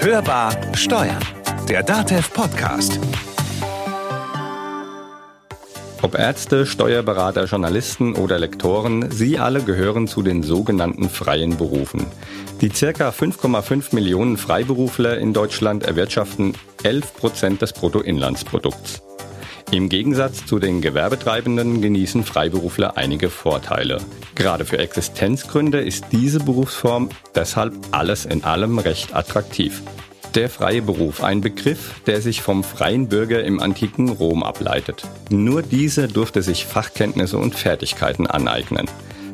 Hörbar Steuern, der DATEV Podcast. Ob Ärzte, Steuerberater, Journalisten oder Lektoren, sie alle gehören zu den sogenannten freien Berufen. Die circa 5,5 Millionen Freiberufler in Deutschland erwirtschaften 11 Prozent des Bruttoinlandsprodukts. Im Gegensatz zu den Gewerbetreibenden genießen Freiberufler einige Vorteile. Gerade für Existenzgründe ist diese Berufsform deshalb alles in allem recht attraktiv. Der freie Beruf, ein Begriff, der sich vom freien Bürger im antiken Rom ableitet. Nur diese durfte sich Fachkenntnisse und Fertigkeiten aneignen.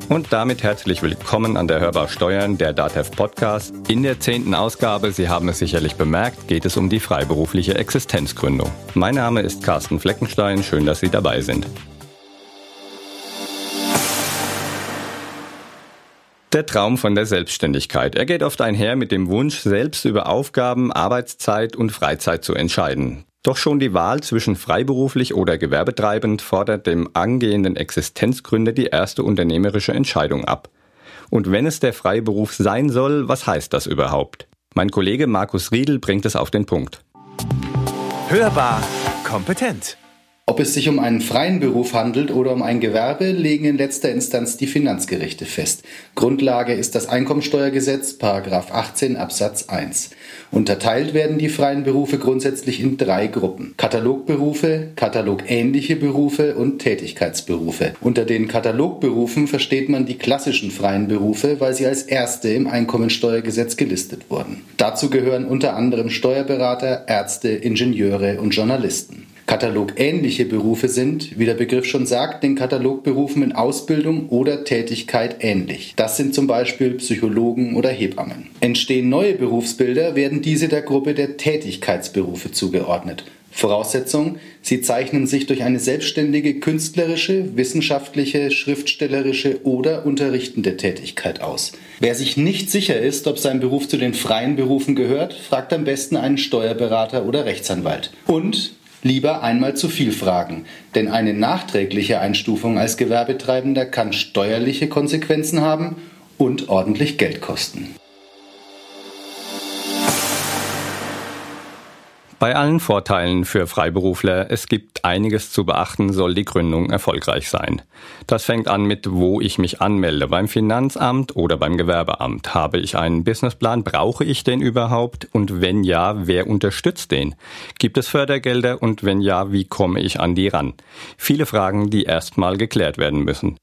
Und damit herzlich willkommen an der Hörbar Steuern, der DATEV Podcast. In der zehnten Ausgabe, Sie haben es sicherlich bemerkt, geht es um die freiberufliche Existenzgründung. Mein Name ist Carsten Fleckenstein, schön, dass Sie dabei sind. Der Traum von der Selbstständigkeit. Er geht oft einher mit dem Wunsch, selbst über Aufgaben, Arbeitszeit und Freizeit zu entscheiden. Doch schon die Wahl zwischen freiberuflich oder gewerbetreibend fordert dem angehenden Existenzgründer die erste unternehmerische Entscheidung ab. Und wenn es der Freiberuf sein soll, was heißt das überhaupt? Mein Kollege Markus Riedel bringt es auf den Punkt. Hörbar kompetent. Ob es sich um einen freien Beruf handelt oder um ein Gewerbe, legen in letzter Instanz die Finanzgerichte fest. Grundlage ist das Einkommensteuergesetz, Paragraph 18 Absatz 1. Unterteilt werden die freien Berufe grundsätzlich in drei Gruppen. Katalogberufe, katalogähnliche Berufe und Tätigkeitsberufe. Unter den Katalogberufen versteht man die klassischen freien Berufe, weil sie als erste im Einkommensteuergesetz gelistet wurden. Dazu gehören unter anderem Steuerberater, Ärzte, Ingenieure und Journalisten. Katalogähnliche Berufe sind, wie der Begriff schon sagt, den Katalogberufen in Ausbildung oder Tätigkeit ähnlich. Das sind zum Beispiel Psychologen oder Hebammen. Entstehen neue Berufsbilder, werden diese der Gruppe der Tätigkeitsberufe zugeordnet. Voraussetzung, sie zeichnen sich durch eine selbstständige künstlerische, wissenschaftliche, schriftstellerische oder unterrichtende Tätigkeit aus. Wer sich nicht sicher ist, ob sein Beruf zu den freien Berufen gehört, fragt am besten einen Steuerberater oder Rechtsanwalt. Und lieber einmal zu viel fragen, denn eine nachträgliche Einstufung als Gewerbetreibender kann steuerliche Konsequenzen haben und ordentlich Geld kosten. Bei allen Vorteilen für Freiberufler, es gibt einiges zu beachten, soll die Gründung erfolgreich sein. Das fängt an mit, wo ich mich anmelde, beim Finanzamt oder beim Gewerbeamt. Habe ich einen Businessplan? Brauche ich den überhaupt? Und wenn ja, wer unterstützt den? Gibt es Fördergelder? Und wenn ja, wie komme ich an die ran? Viele Fragen, die erstmal geklärt werden müssen.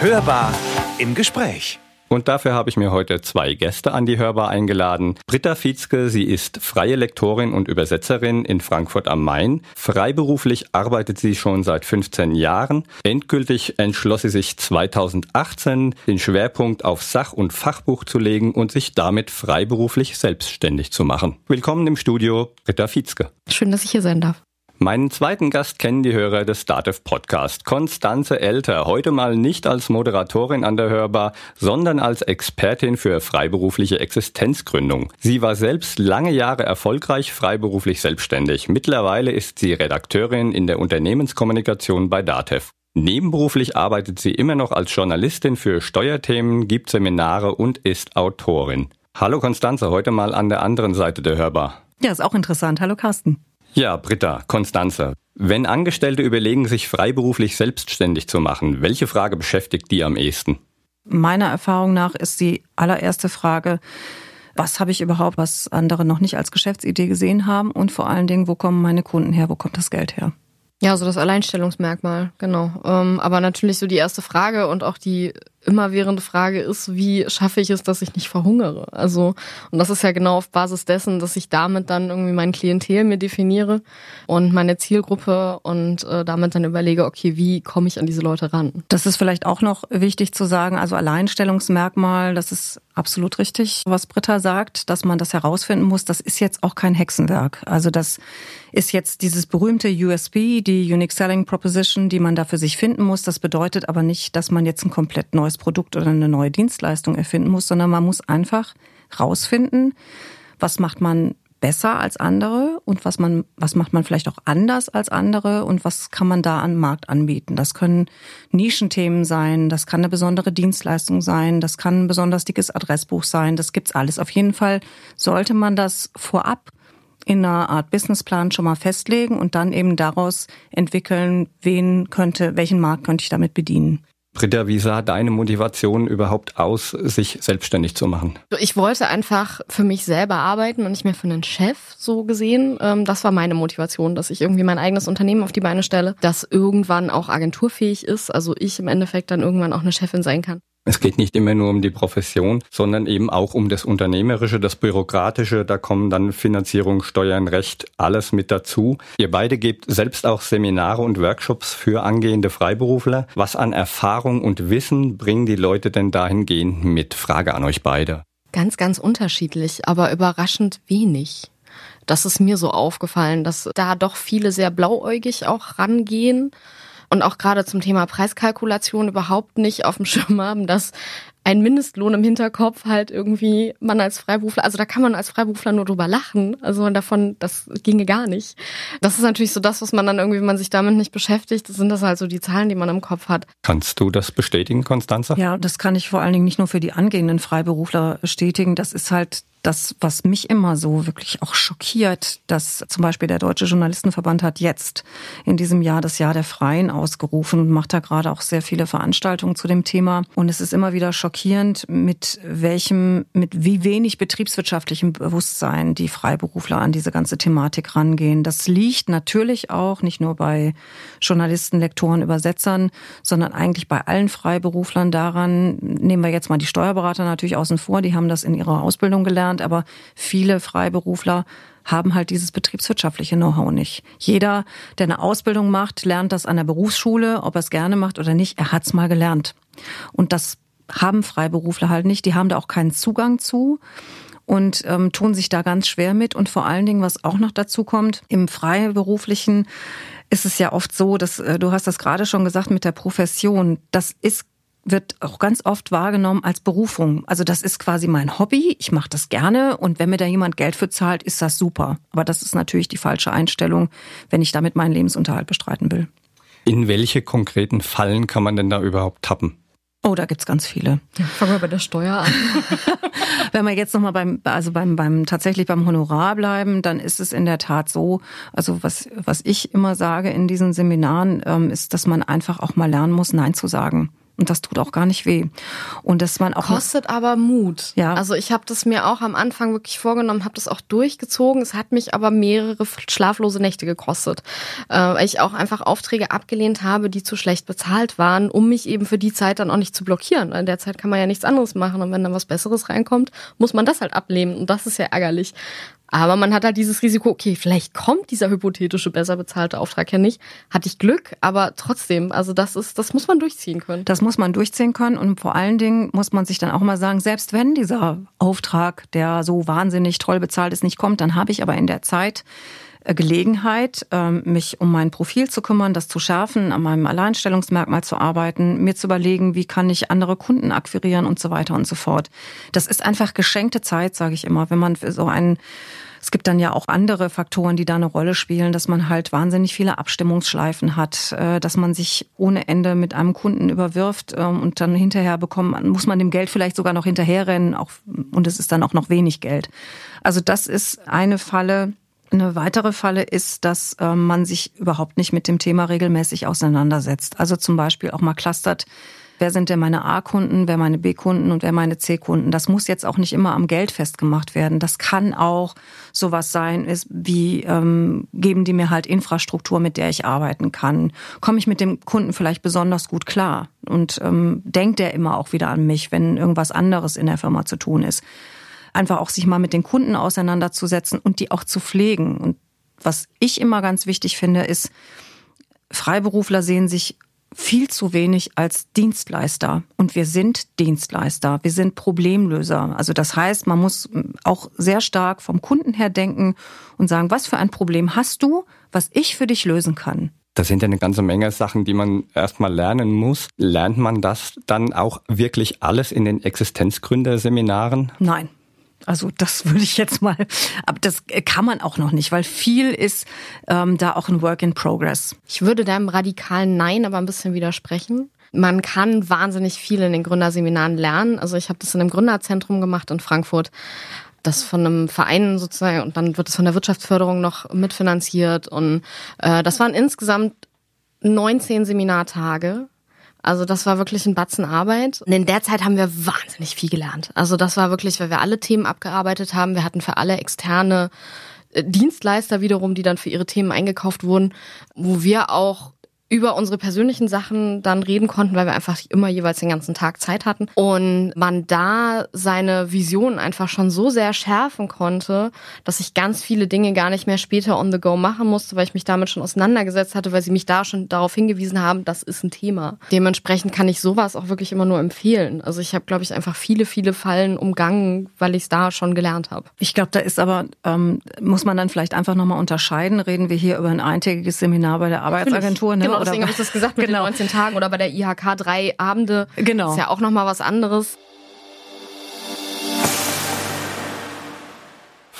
Hörbar im Gespräch. Und dafür habe ich mir heute zwei Gäste an die Hörbar eingeladen. Britta Fietzke, sie ist freie Lektorin und Übersetzerin in Frankfurt am Main. Freiberuflich arbeitet sie schon seit 15 Jahren. Endgültig entschloss sie sich 2018, den Schwerpunkt auf Sach- und Fachbuch zu legen und sich damit freiberuflich selbstständig zu machen. Willkommen im Studio, Britta Fietzke. Schön, dass ich hier sein darf. Meinen zweiten Gast kennen die Hörer des Startup Podcast. Konstanze Elter, heute mal nicht als Moderatorin an der Hörbar, sondern als Expertin für freiberufliche Existenzgründung. Sie war selbst lange Jahre erfolgreich freiberuflich selbstständig. Mittlerweile ist sie Redakteurin in der Unternehmenskommunikation bei Datev. Nebenberuflich arbeitet sie immer noch als Journalistin für Steuerthemen, gibt Seminare und ist Autorin. Hallo Konstanze, heute mal an der anderen Seite der Hörbar. Ja, ist auch interessant. Hallo Carsten. Ja, Britta, Konstanze. Wenn Angestellte überlegen, sich freiberuflich selbstständig zu machen, welche Frage beschäftigt die am ehesten? Meiner Erfahrung nach ist die allererste Frage, was habe ich überhaupt, was andere noch nicht als Geschäftsidee gesehen haben und vor allen Dingen, wo kommen meine Kunden her, wo kommt das Geld her? Ja, so das Alleinstellungsmerkmal, genau. Ähm, aber natürlich so die erste Frage und auch die immerwährende Frage ist, wie schaffe ich es, dass ich nicht verhungere? Also, und das ist ja genau auf Basis dessen, dass ich damit dann irgendwie mein Klientel mir definiere und meine Zielgruppe und äh, damit dann überlege, okay, wie komme ich an diese Leute ran? Das ist vielleicht auch noch wichtig zu sagen, also Alleinstellungsmerkmal, das ist absolut richtig, was Britta sagt, dass man das herausfinden muss, das ist jetzt auch kein Hexenwerk. Also das ist jetzt dieses berühmte USB, die Unique Selling Proposition, die man da für sich finden muss. Das bedeutet aber nicht, dass man jetzt ein komplett neues Produkt oder eine neue Dienstleistung erfinden muss, sondern man muss einfach rausfinden, was macht man besser als andere und was man, was macht man vielleicht auch anders als andere und was kann man da am Markt anbieten. Das können Nischenthemen sein, das kann eine besondere Dienstleistung sein, das kann ein besonders dickes Adressbuch sein, das gibt's alles. Auf jeden Fall sollte man das vorab in einer Art Businessplan schon mal festlegen und dann eben daraus entwickeln, wen könnte, welchen Markt könnte ich damit bedienen. Britta, wie sah deine Motivation überhaupt aus, sich selbstständig zu machen? Ich wollte einfach für mich selber arbeiten und nicht mehr für einen Chef so gesehen. Ähm, das war meine Motivation, dass ich irgendwie mein eigenes Unternehmen auf die Beine stelle, das irgendwann auch agenturfähig ist, also ich im Endeffekt dann irgendwann auch eine Chefin sein kann. Es geht nicht immer nur um die Profession, sondern eben auch um das Unternehmerische, das Bürokratische. Da kommen dann Finanzierung, Steuern, Recht, alles mit dazu. Ihr beide gebt selbst auch Seminare und Workshops für angehende Freiberufler. Was an Erfahrung und Wissen bringen die Leute denn dahingehend mit? Frage an euch beide. Ganz, ganz unterschiedlich, aber überraschend wenig. Das ist mir so aufgefallen, dass da doch viele sehr blauäugig auch rangehen und auch gerade zum Thema Preiskalkulation überhaupt nicht auf dem Schirm haben, dass ein Mindestlohn im Hinterkopf halt irgendwie man als Freiberufler, also da kann man als Freiberufler nur drüber lachen, also davon, das ginge gar nicht. Das ist natürlich so das, was man dann irgendwie, wenn man sich damit nicht beschäftigt, sind das halt so die Zahlen, die man im Kopf hat. Kannst du das bestätigen, Konstanze? Ja, das kann ich vor allen Dingen nicht nur für die angehenden Freiberufler bestätigen, das ist halt das, was mich immer so wirklich auch schockiert, dass zum Beispiel der Deutsche Journalistenverband hat jetzt in diesem Jahr das Jahr der Freien ausgerufen und macht da gerade auch sehr viele Veranstaltungen zu dem Thema. Und es ist immer wieder schockierend, mit welchem, mit wie wenig betriebswirtschaftlichem Bewusstsein die Freiberufler an diese ganze Thematik rangehen. Das liegt natürlich auch nicht nur bei Journalisten, Lektoren, Übersetzern, sondern eigentlich bei allen Freiberuflern daran. Nehmen wir jetzt mal die Steuerberater natürlich außen vor, die haben das in ihrer Ausbildung gelernt gelernt, aber viele Freiberufler haben halt dieses betriebswirtschaftliche Know-how nicht. Jeder, der eine Ausbildung macht, lernt das an der Berufsschule, ob er es gerne macht oder nicht, er hat es mal gelernt. Und das haben Freiberufler halt nicht, die haben da auch keinen Zugang zu und ähm, tun sich da ganz schwer mit. Und vor allen Dingen, was auch noch dazu kommt, im Freiberuflichen ist es ja oft so, dass äh, du hast das gerade schon gesagt mit der Profession, das ist wird auch ganz oft wahrgenommen als Berufung. Also das ist quasi mein Hobby, ich mache das gerne und wenn mir da jemand Geld für zahlt, ist das super. Aber das ist natürlich die falsche Einstellung, wenn ich damit meinen Lebensunterhalt bestreiten will. In welche konkreten Fallen kann man denn da überhaupt tappen? Oh, da gibt's ganz viele. Ja, fangen wir bei der Steuer an. Wenn wir jetzt nochmal beim, also beim, beim, tatsächlich beim Honorar bleiben, dann ist es in der Tat so, also was, was ich immer sage in diesen Seminaren, ähm, ist, dass man einfach auch mal lernen muss, Nein zu sagen. Und das tut auch gar nicht weh. Und dass man auch kostet aber Mut. Ja. Also ich habe das mir auch am Anfang wirklich vorgenommen, habe das auch durchgezogen. Es hat mich aber mehrere schlaflose Nächte gekostet, äh, weil ich auch einfach Aufträge abgelehnt habe, die zu schlecht bezahlt waren, um mich eben für die Zeit dann auch nicht zu blockieren. In der Zeit kann man ja nichts anderes machen und wenn dann was Besseres reinkommt, muss man das halt ablehnen und das ist ja ärgerlich. Aber man hat halt dieses Risiko, okay, vielleicht kommt dieser hypothetische besser bezahlte Auftrag ja nicht. Hatte ich Glück, aber trotzdem, also das ist, das muss man durchziehen können. Das muss man durchziehen können und vor allen Dingen muss man sich dann auch mal sagen, selbst wenn dieser Auftrag, der so wahnsinnig toll bezahlt ist, nicht kommt, dann habe ich aber in der Zeit Gelegenheit, ähm, mich um mein Profil zu kümmern, das zu schärfen, an meinem Alleinstellungsmerkmal zu arbeiten, mir zu überlegen, wie kann ich andere Kunden akquirieren und so weiter und so fort. Das ist einfach geschenkte Zeit, sage ich immer, wenn man für so einen es gibt dann ja auch andere Faktoren, die da eine Rolle spielen, dass man halt wahnsinnig viele Abstimmungsschleifen hat, äh, dass man sich ohne Ende mit einem Kunden überwirft ähm, und dann hinterher bekommt, muss man dem Geld vielleicht sogar noch hinterherrennen, auch, und es ist dann auch noch wenig Geld. Also das ist eine Falle. Eine weitere Falle ist, dass ähm, man sich überhaupt nicht mit dem Thema regelmäßig auseinandersetzt. Also zum Beispiel auch mal clustert, wer sind denn meine A-Kunden, wer meine B-Kunden und wer meine C-Kunden. Das muss jetzt auch nicht immer am Geld festgemacht werden. Das kann auch sowas sein, ist wie ähm, geben die mir halt Infrastruktur, mit der ich arbeiten kann. Komme ich mit dem Kunden vielleicht besonders gut klar und ähm, denkt der immer auch wieder an mich, wenn irgendwas anderes in der Firma zu tun ist. Einfach auch sich mal mit den Kunden auseinanderzusetzen und die auch zu pflegen. Und was ich immer ganz wichtig finde, ist, Freiberufler sehen sich viel zu wenig als Dienstleister. Und wir sind Dienstleister, wir sind Problemlöser. Also das heißt, man muss auch sehr stark vom Kunden her denken und sagen, was für ein Problem hast du, was ich für dich lösen kann. Das sind ja eine ganze Menge Sachen, die man erstmal lernen muss. Lernt man das dann auch wirklich alles in den Existenzgründerseminaren? Nein. Also das würde ich jetzt mal, aber das kann man auch noch nicht, weil viel ist ähm, da auch ein Work in Progress. Ich würde deinem radikalen Nein aber ein bisschen widersprechen. Man kann wahnsinnig viel in den Gründerseminaren lernen. Also ich habe das in einem Gründerzentrum gemacht in Frankfurt das von einem Verein sozusagen und dann wird es von der Wirtschaftsförderung noch mitfinanziert und äh, das waren insgesamt 19 Seminartage. Also das war wirklich ein Batzen Arbeit. Und in der Zeit haben wir wahnsinnig viel gelernt. Also das war wirklich, weil wir alle Themen abgearbeitet haben. Wir hatten für alle externe äh, Dienstleister wiederum, die dann für ihre Themen eingekauft wurden, wo wir auch über unsere persönlichen Sachen dann reden konnten, weil wir einfach immer jeweils den ganzen Tag Zeit hatten und man da seine Vision einfach schon so sehr schärfen konnte, dass ich ganz viele Dinge gar nicht mehr später on the go machen musste, weil ich mich damit schon auseinandergesetzt hatte, weil sie mich da schon darauf hingewiesen haben, das ist ein Thema. Dementsprechend kann ich sowas auch wirklich immer nur empfehlen. Also ich habe, glaube ich, einfach viele, viele Fallen umgangen, weil ich es da schon gelernt habe. Ich glaube, da ist aber, ähm, muss man dann vielleicht einfach nochmal unterscheiden. Reden wir hier über ein eintägiges Seminar bei der Arbeitsagentur, ne? Genau deswegen habe ich das gesagt mit genau. den 19 Tagen oder bei der IHK drei Abende. Genau. Ist ja auch nochmal was anderes.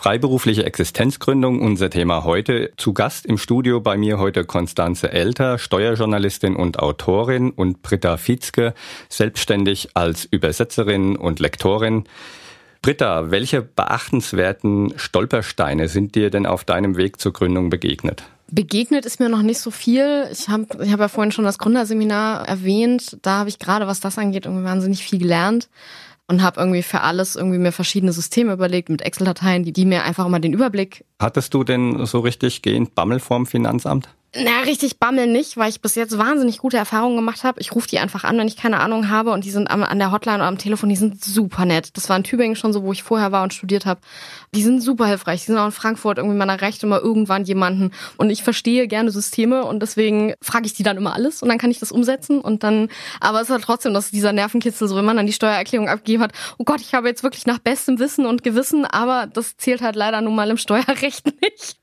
Freiberufliche Existenzgründung, unser Thema heute. Zu Gast im Studio bei mir heute Konstanze Elter, Steuerjournalistin und Autorin und Britta Fietzke, selbstständig als Übersetzerin und Lektorin. Britta, welche beachtenswerten Stolpersteine sind dir denn auf deinem Weg zur Gründung begegnet? Begegnet ist mir noch nicht so viel. Ich habe ich hab ja vorhin schon das Gründerseminar erwähnt. Da habe ich gerade, was das angeht, irgendwie wahnsinnig viel gelernt und habe irgendwie für alles irgendwie mir verschiedene Systeme überlegt mit Excel-Dateien, die, die mir einfach immer den Überblick. Hattest du denn so richtig gehend Bammel vorm Finanzamt? Na, richtig Bammel nicht, weil ich bis jetzt wahnsinnig gute Erfahrungen gemacht habe. Ich rufe die einfach an, wenn ich keine Ahnung habe und die sind am, an der Hotline oder am Telefon, die sind super nett. Das war in Tübingen schon so, wo ich vorher war und studiert habe. Die sind super hilfreich. Die sind auch in Frankfurt irgendwie, man erreicht immer irgendwann jemanden und ich verstehe gerne Systeme und deswegen frage ich die dann immer alles und dann kann ich das umsetzen und dann, aber es ist halt trotzdem, dass dieser Nervenkitzel, so wenn man dann die Steuererklärung abgegeben hat, oh Gott, ich habe jetzt wirklich nach bestem Wissen und Gewissen, aber das zählt halt leider nun mal im Steuerrecht nicht.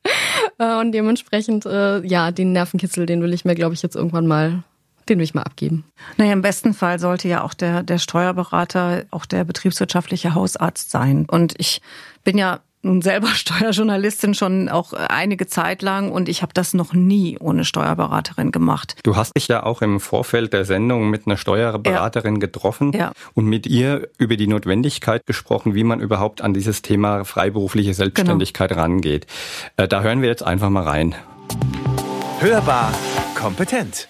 Äh, und dementsprechend, äh, ja, den Nervenkitzel, den will ich mir, glaube ich, jetzt irgendwann mal den will ich mal abgeben. Naja, im besten Fall sollte ja auch der, der Steuerberater auch der betriebswirtschaftliche Hausarzt sein. Und ich bin ja nun selber Steuerjournalistin schon auch einige Zeit lang und ich habe das noch nie ohne Steuerberaterin gemacht. Du hast dich ja auch im Vorfeld der Sendung mit einer Steuerberaterin ja. getroffen ja. und mit ihr über die Notwendigkeit gesprochen, wie man überhaupt an dieses Thema freiberufliche Selbstständigkeit genau. rangeht. Äh, da hören wir jetzt einfach mal rein. Hörbar kompetent.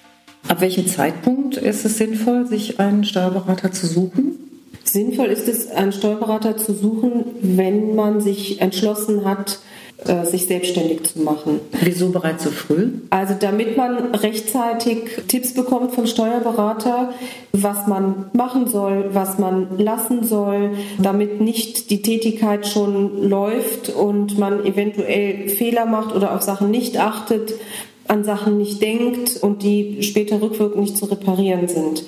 Ab welchem Zeitpunkt ist es sinnvoll, sich einen Steuerberater zu suchen? Sinnvoll ist es, einen Steuerberater zu suchen, wenn man sich entschlossen hat, äh, sich selbstständig zu machen. Wieso bereits so früh? Also damit man rechtzeitig Tipps bekommt vom Steuerberater, was man machen soll, was man lassen soll, damit nicht die Tätigkeit schon läuft und man eventuell Fehler macht oder auf Sachen nicht achtet, an Sachen nicht denkt und die später rückwirkend nicht zu reparieren sind.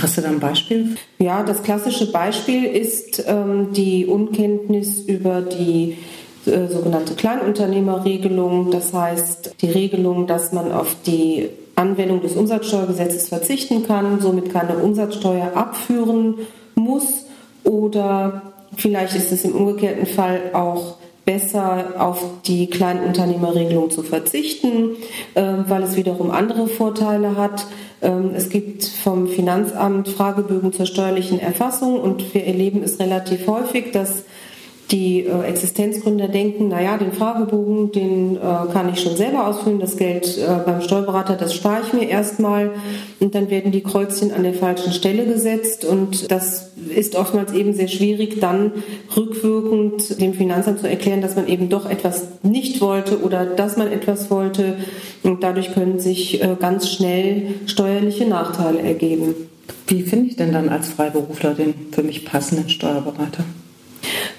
Hast du da ein Beispiel? Ja, das klassische Beispiel ist ähm, die Unkenntnis über die äh, sogenannte Kleinunternehmerregelung. Das heißt, die Regelung, dass man auf die Anwendung des Umsatzsteuergesetzes verzichten kann, somit keine Umsatzsteuer abführen muss oder vielleicht ist es im umgekehrten Fall auch besser auf die Kleinunternehmerregelung zu verzichten, ähm, weil es wiederum andere Vorteile hat. Ähm, es gibt vom Finanzamt Fragebögen zur steuerlichen Erfassung und wir erleben es relativ häufig, dass die äh, Existenzgründer denken, naja, den Fragebogen, den äh, kann ich schon selber ausfüllen, das Geld äh, beim Steuerberater, das spare ich mir erstmal und dann werden die Kreuzchen an der falschen Stelle gesetzt und das ist oftmals eben sehr schwierig, dann rückwirkend dem Finanzamt zu erklären, dass man eben doch etwas nicht wollte oder dass man etwas wollte und dadurch können sich äh, ganz schnell steuerliche Nachteile ergeben. Wie finde ich denn dann als Freiberufler den für mich passenden Steuerberater?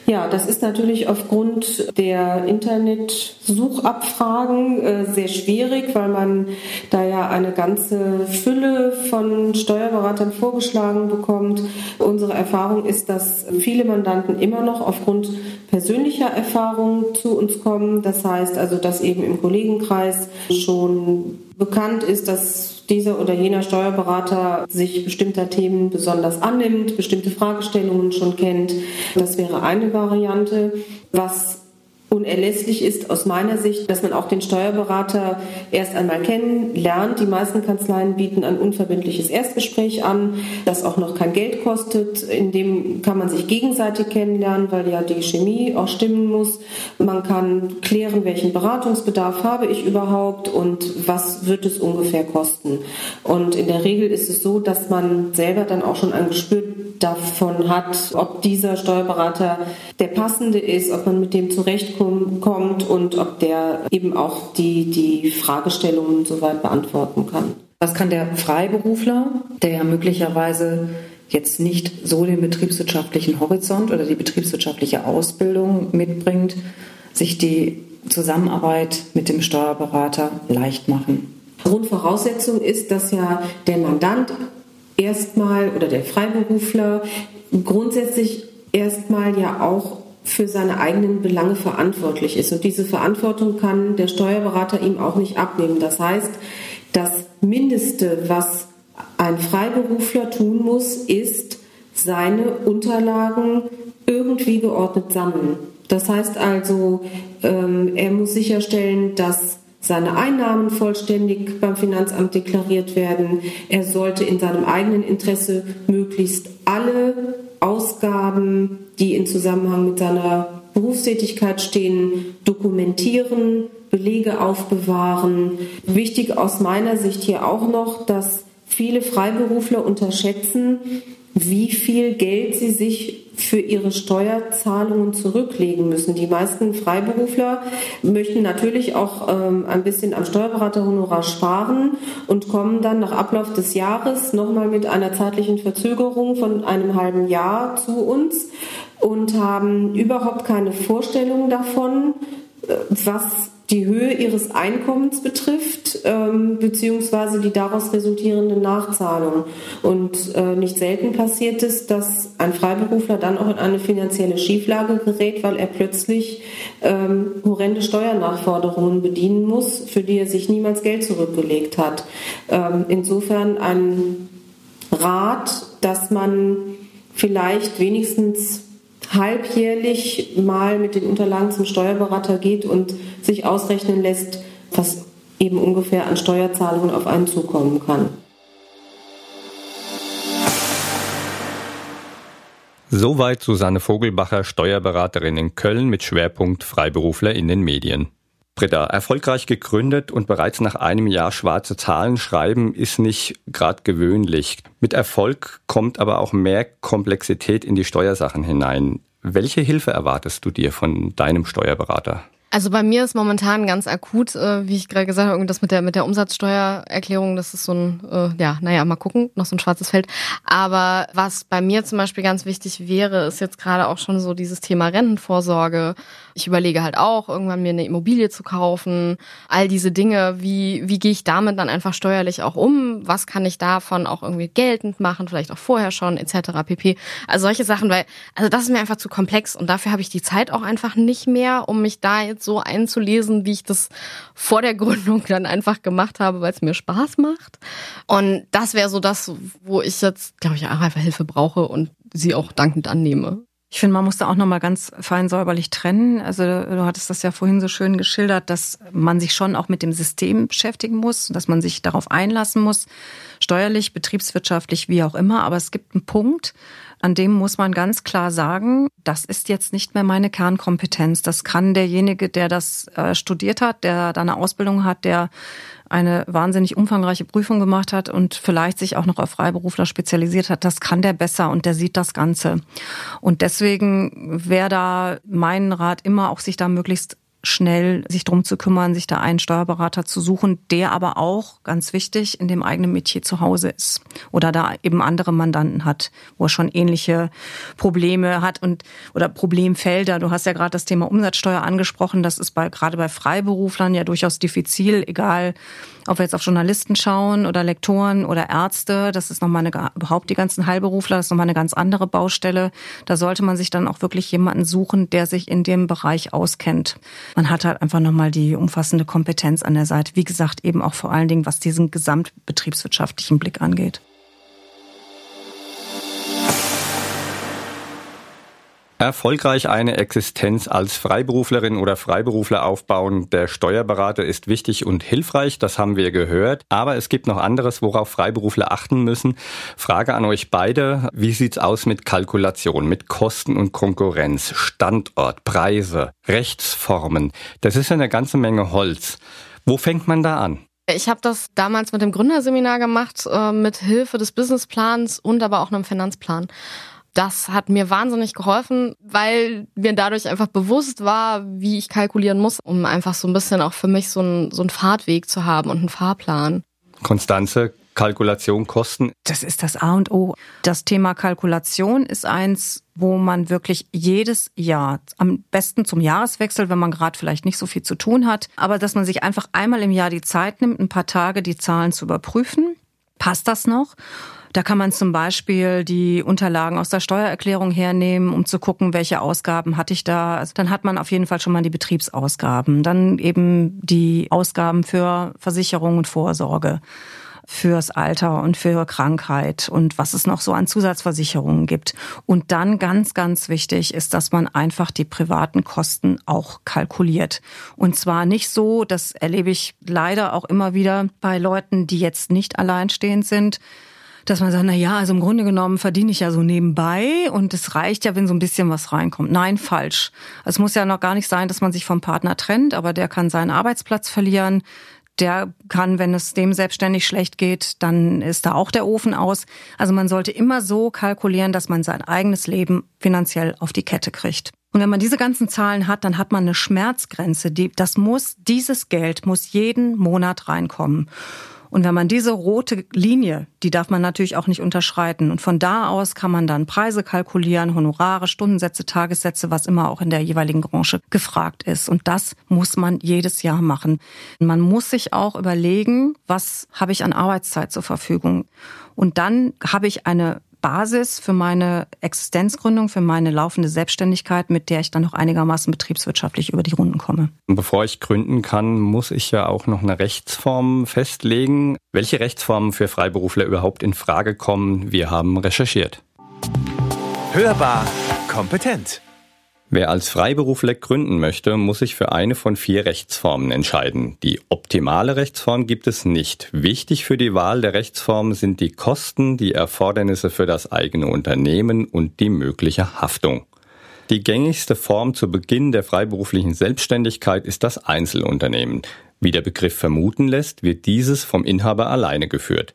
Ja, das ist natürlich aufgrund der Internetsuchabfragen äh, sehr schwierig, weil man da ja eine ganze Fülle von Steuerberatern vorgeschlagen bekommt. Unsere Erfahrung ist, dass viele Mandanten immer noch aufgrund persönlicher Erfahrungen zu uns kommen. Das heißt also, dass eben im Kollegenkreis schon bekannt ist, dass dieser oder jener Steuerberater sich bestimmter Themen besonders annimmt, bestimmte Fragestellungen schon kennt. Das wäre eine Variante. Was unerlässlich ist aus meiner Sicht, dass man auch den Steuerberater erst einmal kennenlernt. Die meisten Kanzleien bieten ein unverbindliches Erstgespräch an, das auch noch kein Geld kostet. In dem kann man sich gegenseitig kennenlernen, weil ja die Chemie auch stimmen muss. Man kann klären, welchen Beratungsbedarf habe ich überhaupt und was wird es ungefähr kosten. Und in der Regel ist es so, dass man selber dann auch schon ein Gespür davon hat, ob dieser Steuerberater der passende ist, ob man mit dem zurechtkommt und ob der eben auch die, die Fragestellungen soweit beantworten kann. Was kann der Freiberufler, der ja möglicherweise jetzt nicht so den betriebswirtschaftlichen Horizont oder die betriebswirtschaftliche Ausbildung mitbringt, sich die Zusammenarbeit mit dem Steuerberater leicht machen? Grundvoraussetzung ist, dass ja der Mandant erstmal oder der Freiberufler grundsätzlich erstmal ja auch für seine eigenen Belange verantwortlich ist. Und diese Verantwortung kann der Steuerberater ihm auch nicht abnehmen. Das heißt, das Mindeste, was ein Freiberufler tun muss, ist seine Unterlagen irgendwie geordnet sammeln. Das heißt also, ähm, er muss sicherstellen, dass seine Einnahmen vollständig beim Finanzamt deklariert werden. Er sollte in seinem eigenen Interesse möglichst alle Ausgaben, die in Zusammenhang mit seiner Berufstätigkeit stehen, dokumentieren, Belege aufbewahren. Wichtig aus meiner Sicht hier auch noch, dass viele Freiberufler unterschätzen, wie viel Geld sie sich für ihre Steuerzahlungen zurücklegen müssen. Die meisten Freiberufler möchten natürlich auch ähm, ein bisschen am Steuerberaterhonorar sparen und kommen dann nach Ablauf des Jahres nochmal mit einer zeitlichen Verzögerung von einem halben Jahr zu uns und haben überhaupt keine Vorstellung davon, äh, was die Höhe ihres Einkommens betrifft, ähm, beziehungsweise die daraus resultierende Nachzahlung. Und äh, nicht selten passiert es, dass ein Freiberufler dann auch in eine finanzielle Schieflage gerät, weil er plötzlich ähm, horrende Steuernachforderungen bedienen muss, für die er sich niemals Geld zurückgelegt hat. Ähm, insofern ein Rat, dass man vielleicht wenigstens halbjährlich mal mit den Unterlagen zum Steuerberater geht und sich ausrechnen lässt, was eben ungefähr an Steuerzahlungen auf einen zukommen kann. Soweit Susanne Vogelbacher, Steuerberaterin in Köln mit Schwerpunkt Freiberufler in den Medien. Britta, erfolgreich gegründet und bereits nach einem Jahr schwarze Zahlen schreiben ist nicht gerade gewöhnlich. Mit Erfolg kommt aber auch mehr Komplexität in die Steuersachen hinein. Welche Hilfe erwartest du dir von deinem Steuerberater? Also bei mir ist momentan ganz akut, äh, wie ich gerade gesagt habe, das mit der mit der Umsatzsteuererklärung, das ist so ein, äh, ja, naja, mal gucken, noch so ein schwarzes Feld. Aber was bei mir zum Beispiel ganz wichtig wäre, ist jetzt gerade auch schon so dieses Thema Rentenvorsorge. Ich überlege halt auch, irgendwann mir eine Immobilie zu kaufen. All diese Dinge, wie wie gehe ich damit dann einfach steuerlich auch um? Was kann ich davon auch irgendwie geltend machen, vielleicht auch vorher schon, etc. pp. Also solche Sachen, weil also das ist mir einfach zu komplex und dafür habe ich die Zeit auch einfach nicht mehr, um mich da jetzt so einzulesen, wie ich das vor der Gründung dann einfach gemacht habe, weil es mir Spaß macht. Und das wäre so das, wo ich jetzt, glaube ich, auch einfach Hilfe brauche und sie auch dankend annehme. Ich finde, man muss da auch nochmal ganz fein säuberlich trennen. Also du hattest das ja vorhin so schön geschildert, dass man sich schon auch mit dem System beschäftigen muss, dass man sich darauf einlassen muss, steuerlich, betriebswirtschaftlich, wie auch immer. Aber es gibt einen Punkt, an dem muss man ganz klar sagen, das ist jetzt nicht mehr meine Kernkompetenz. Das kann derjenige, der das äh, studiert hat, der da eine Ausbildung hat, der eine wahnsinnig umfangreiche Prüfung gemacht hat und vielleicht sich auch noch auf Freiberufler spezialisiert hat, das kann der besser und der sieht das Ganze. Und deswegen wäre da mein Rat immer auch, sich da möglichst schnell sich drum zu kümmern, sich da einen Steuerberater zu suchen, der aber auch, ganz wichtig, in dem eigenen Metier zu Hause ist oder da eben andere Mandanten hat, wo er schon ähnliche Probleme hat und oder Problemfelder. Du hast ja gerade das Thema Umsatzsteuer angesprochen. Das ist bei, gerade bei Freiberuflern ja durchaus diffizil, egal ob wir jetzt auf Journalisten schauen oder Lektoren oder Ärzte. Das ist nochmal eine, überhaupt die ganzen Heilberufler, das ist nochmal eine ganz andere Baustelle. Da sollte man sich dann auch wirklich jemanden suchen, der sich in dem Bereich auskennt. Man hat halt einfach nochmal die umfassende Kompetenz an der Seite. Wie gesagt, eben auch vor allen Dingen, was diesen gesamtbetriebswirtschaftlichen Blick angeht. Erfolgreich eine Existenz als Freiberuflerin oder Freiberufler aufbauen. Der Steuerberater ist wichtig und hilfreich, das haben wir gehört. Aber es gibt noch anderes, worauf Freiberufler achten müssen. Frage an euch beide. Wie sieht's aus mit Kalkulation, mit Kosten und Konkurrenz, Standort, Preise, Rechtsformen? Das ist ja eine ganze Menge Holz. Wo fängt man da an? Ich habe das damals mit dem Gründerseminar gemacht, äh, mit Hilfe des Businessplans und aber auch einem Finanzplan das hat mir wahnsinnig geholfen, weil mir dadurch einfach bewusst war, wie ich kalkulieren muss, um einfach so ein bisschen auch für mich so einen, so einen Fahrtweg zu haben und einen Fahrplan. Konstanze, Kalkulation, Kosten. Das ist das A und O. Das Thema Kalkulation ist eins, wo man wirklich jedes Jahr, am besten zum Jahreswechsel, wenn man gerade vielleicht nicht so viel zu tun hat, aber dass man sich einfach einmal im Jahr die Zeit nimmt, ein paar Tage die Zahlen zu überprüfen. Passt das noch? Da kann man zum Beispiel die Unterlagen aus der Steuererklärung hernehmen, um zu gucken, welche Ausgaben hatte ich da. Also dann hat man auf jeden Fall schon mal die Betriebsausgaben. Dann eben die Ausgaben für Versicherung und Vorsorge fürs Alter und für Krankheit und was es noch so an Zusatzversicherungen gibt. Und dann ganz, ganz wichtig ist, dass man einfach die privaten Kosten auch kalkuliert. Und zwar nicht so, das erlebe ich leider auch immer wieder bei Leuten, die jetzt nicht alleinstehend sind, dass man sagt, na ja, also im Grunde genommen verdiene ich ja so nebenbei und es reicht ja, wenn so ein bisschen was reinkommt. Nein, falsch. Es muss ja noch gar nicht sein, dass man sich vom Partner trennt, aber der kann seinen Arbeitsplatz verlieren. Der kann, wenn es dem selbstständig schlecht geht, dann ist da auch der Ofen aus. Also man sollte immer so kalkulieren, dass man sein eigenes Leben finanziell auf die Kette kriegt. Und wenn man diese ganzen Zahlen hat, dann hat man eine Schmerzgrenze. Die, das muss, dieses Geld muss jeden Monat reinkommen. Und wenn man diese rote Linie, die darf man natürlich auch nicht unterschreiten. Und von da aus kann man dann Preise kalkulieren, Honorare, Stundensätze, Tagessätze, was immer auch in der jeweiligen Branche gefragt ist. Und das muss man jedes Jahr machen. Man muss sich auch überlegen, was habe ich an Arbeitszeit zur Verfügung. Und dann habe ich eine Basis für meine Existenzgründung, für meine laufende Selbstständigkeit, mit der ich dann noch einigermaßen betriebswirtschaftlich über die Runden komme. Bevor ich gründen kann, muss ich ja auch noch eine Rechtsform festlegen. Welche Rechtsformen für Freiberufler überhaupt in Frage kommen, wir haben recherchiert. Hörbar kompetent. Wer als Freiberufler gründen möchte, muss sich für eine von vier Rechtsformen entscheiden. Die optimale Rechtsform gibt es nicht. Wichtig für die Wahl der Rechtsform sind die Kosten, die Erfordernisse für das eigene Unternehmen und die mögliche Haftung. Die gängigste Form zu Beginn der freiberuflichen Selbstständigkeit ist das Einzelunternehmen. Wie der Begriff vermuten lässt, wird dieses vom Inhaber alleine geführt.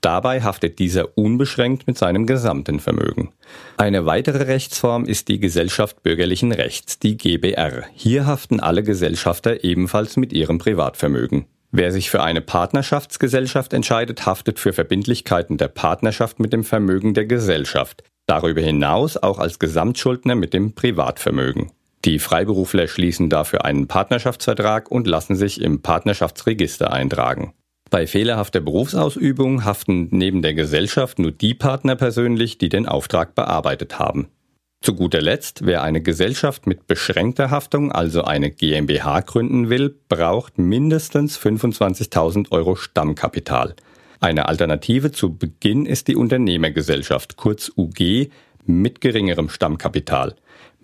Dabei haftet dieser unbeschränkt mit seinem gesamten Vermögen. Eine weitere Rechtsform ist die Gesellschaft bürgerlichen Rechts, die GBR. Hier haften alle Gesellschafter ebenfalls mit ihrem Privatvermögen. Wer sich für eine Partnerschaftsgesellschaft entscheidet, haftet für Verbindlichkeiten der Partnerschaft mit dem Vermögen der Gesellschaft. Darüber hinaus auch als Gesamtschuldner mit dem Privatvermögen. Die Freiberufler schließen dafür einen Partnerschaftsvertrag und lassen sich im Partnerschaftsregister eintragen. Bei fehlerhafter Berufsausübung haften neben der Gesellschaft nur die Partner persönlich, die den Auftrag bearbeitet haben. Zu guter Letzt, wer eine Gesellschaft mit beschränkter Haftung, also eine GmbH gründen will, braucht mindestens 25.000 Euro Stammkapital. Eine Alternative zu Beginn ist die Unternehmergesellschaft, kurz UG, mit geringerem Stammkapital.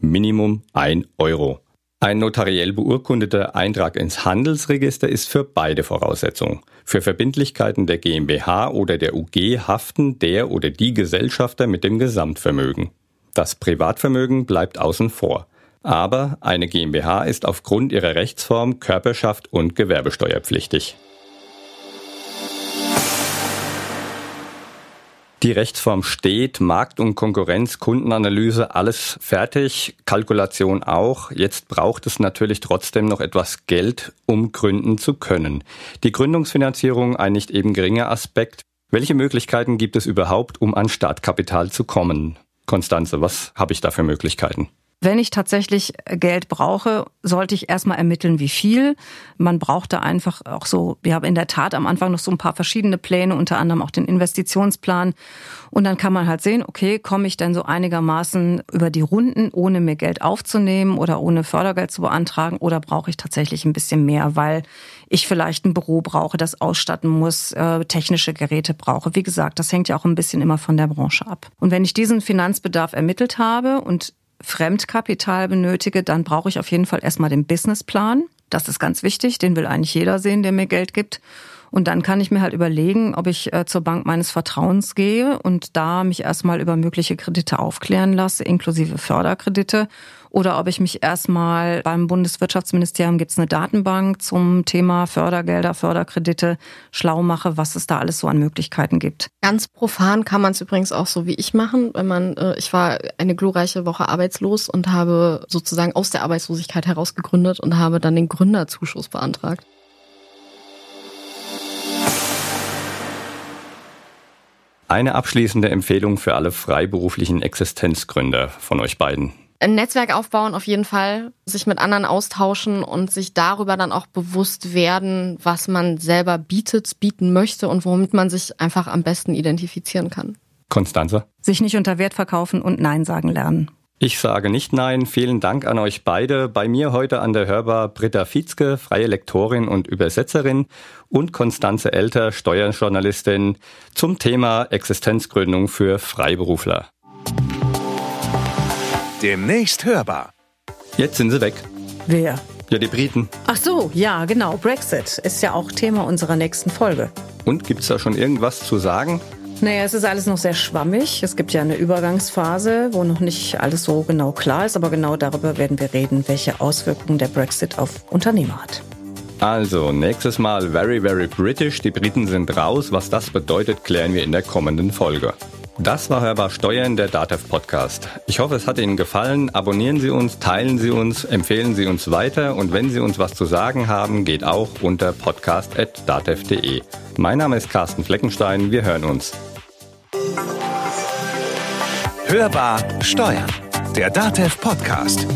Minimum 1 Euro. Ein notariell beurkundeter Eintrag ins Handelsregister ist für beide Voraussetzungen. Für Verbindlichkeiten der GmbH oder der UG haften der oder die Gesellschafter mit dem Gesamtvermögen. Das Privatvermögen bleibt außen vor. Aber eine GmbH ist aufgrund ihrer Rechtsform Körperschaft und gewerbesteuerpflichtig. Die Rechtsform steht, Markt und Konkurrenz, Kundenanalyse, alles fertig, Kalkulation auch. Jetzt braucht es natürlich trotzdem noch etwas Geld, um gründen zu können. Die Gründungsfinanzierung ein nicht eben geringer Aspekt. Welche Möglichkeiten gibt es überhaupt, um an Startkapital zu kommen? Konstanze, was habe ich da für Möglichkeiten? Wenn ich tatsächlich Geld brauche, sollte ich erstmal ermitteln, wie viel. Man braucht da einfach auch so, wir haben in der Tat am Anfang noch so ein paar verschiedene Pläne, unter anderem auch den Investitionsplan. Und dann kann man halt sehen, okay, komme ich denn so einigermaßen über die Runden, ohne mir Geld aufzunehmen oder ohne Fördergeld zu beantragen oder brauche ich tatsächlich ein bisschen mehr, weil ich vielleicht ein Büro brauche, das ausstatten muss, äh, technische Geräte brauche. Wie gesagt, das hängt ja auch ein bisschen immer von der Branche ab. Und wenn ich diesen Finanzbedarf ermittelt habe und Fremdkapital benötige, dann brauche ich auf jeden Fall erstmal den Businessplan. Das ist ganz wichtig, den will eigentlich jeder sehen, der mir Geld gibt. Und dann kann ich mir halt überlegen, ob ich äh, zur Bank meines Vertrauens gehe und da mich erstmal über mögliche Kredite aufklären lasse, inklusive Förderkredite. Oder ob ich mich erstmal beim Bundeswirtschaftsministerium gibt es eine Datenbank zum Thema Fördergelder, Förderkredite schlau mache, was es da alles so an Möglichkeiten gibt. Ganz profan kann man es übrigens auch so wie ich machen, wenn man, äh, ich war eine glorreiche Woche arbeitslos und habe sozusagen aus der Arbeitslosigkeit heraus gegründet und habe dann den Gründerzuschuss beantragt. Eine abschließende Empfehlung für alle freiberuflichen Existenzgründer von euch beiden. Ein Netzwerk aufbauen auf jeden Fall, sich mit anderen austauschen und sich darüber dann auch bewusst werden, was man selber bietet, bieten möchte und womit man sich einfach am besten identifizieren kann. Konstanze? Sich nicht unter Wert verkaufen und Nein sagen lernen. Ich sage nicht nein. Vielen Dank an euch beide. Bei mir heute an der Hörbar Britta Fietzke, freie Lektorin und Übersetzerin und Konstanze Elter, Steuerjournalistin zum Thema Existenzgründung für Freiberufler. Demnächst hörbar. Jetzt sind sie weg. Wer? Ja, die Briten. Ach so, ja, genau. Brexit ist ja auch Thema unserer nächsten Folge. Und gibt's da schon irgendwas zu sagen? Naja, es ist alles noch sehr schwammig. Es gibt ja eine Übergangsphase, wo noch nicht alles so genau klar ist, aber genau darüber werden wir reden, welche Auswirkungen der Brexit auf Unternehmer hat. Also, nächstes Mal very, very British. Die Briten sind raus. Was das bedeutet, klären wir in der kommenden Folge. Das war Hörbar Steuern, der DATEV Podcast. Ich hoffe, es hat Ihnen gefallen. Abonnieren Sie uns, teilen Sie uns, empfehlen Sie uns weiter und wenn Sie uns was zu sagen haben, geht auch unter podcast.datev.de. Mein Name ist Carsten Fleckenstein. Wir hören uns. Hörbar Steuern. Der DATEV Podcast.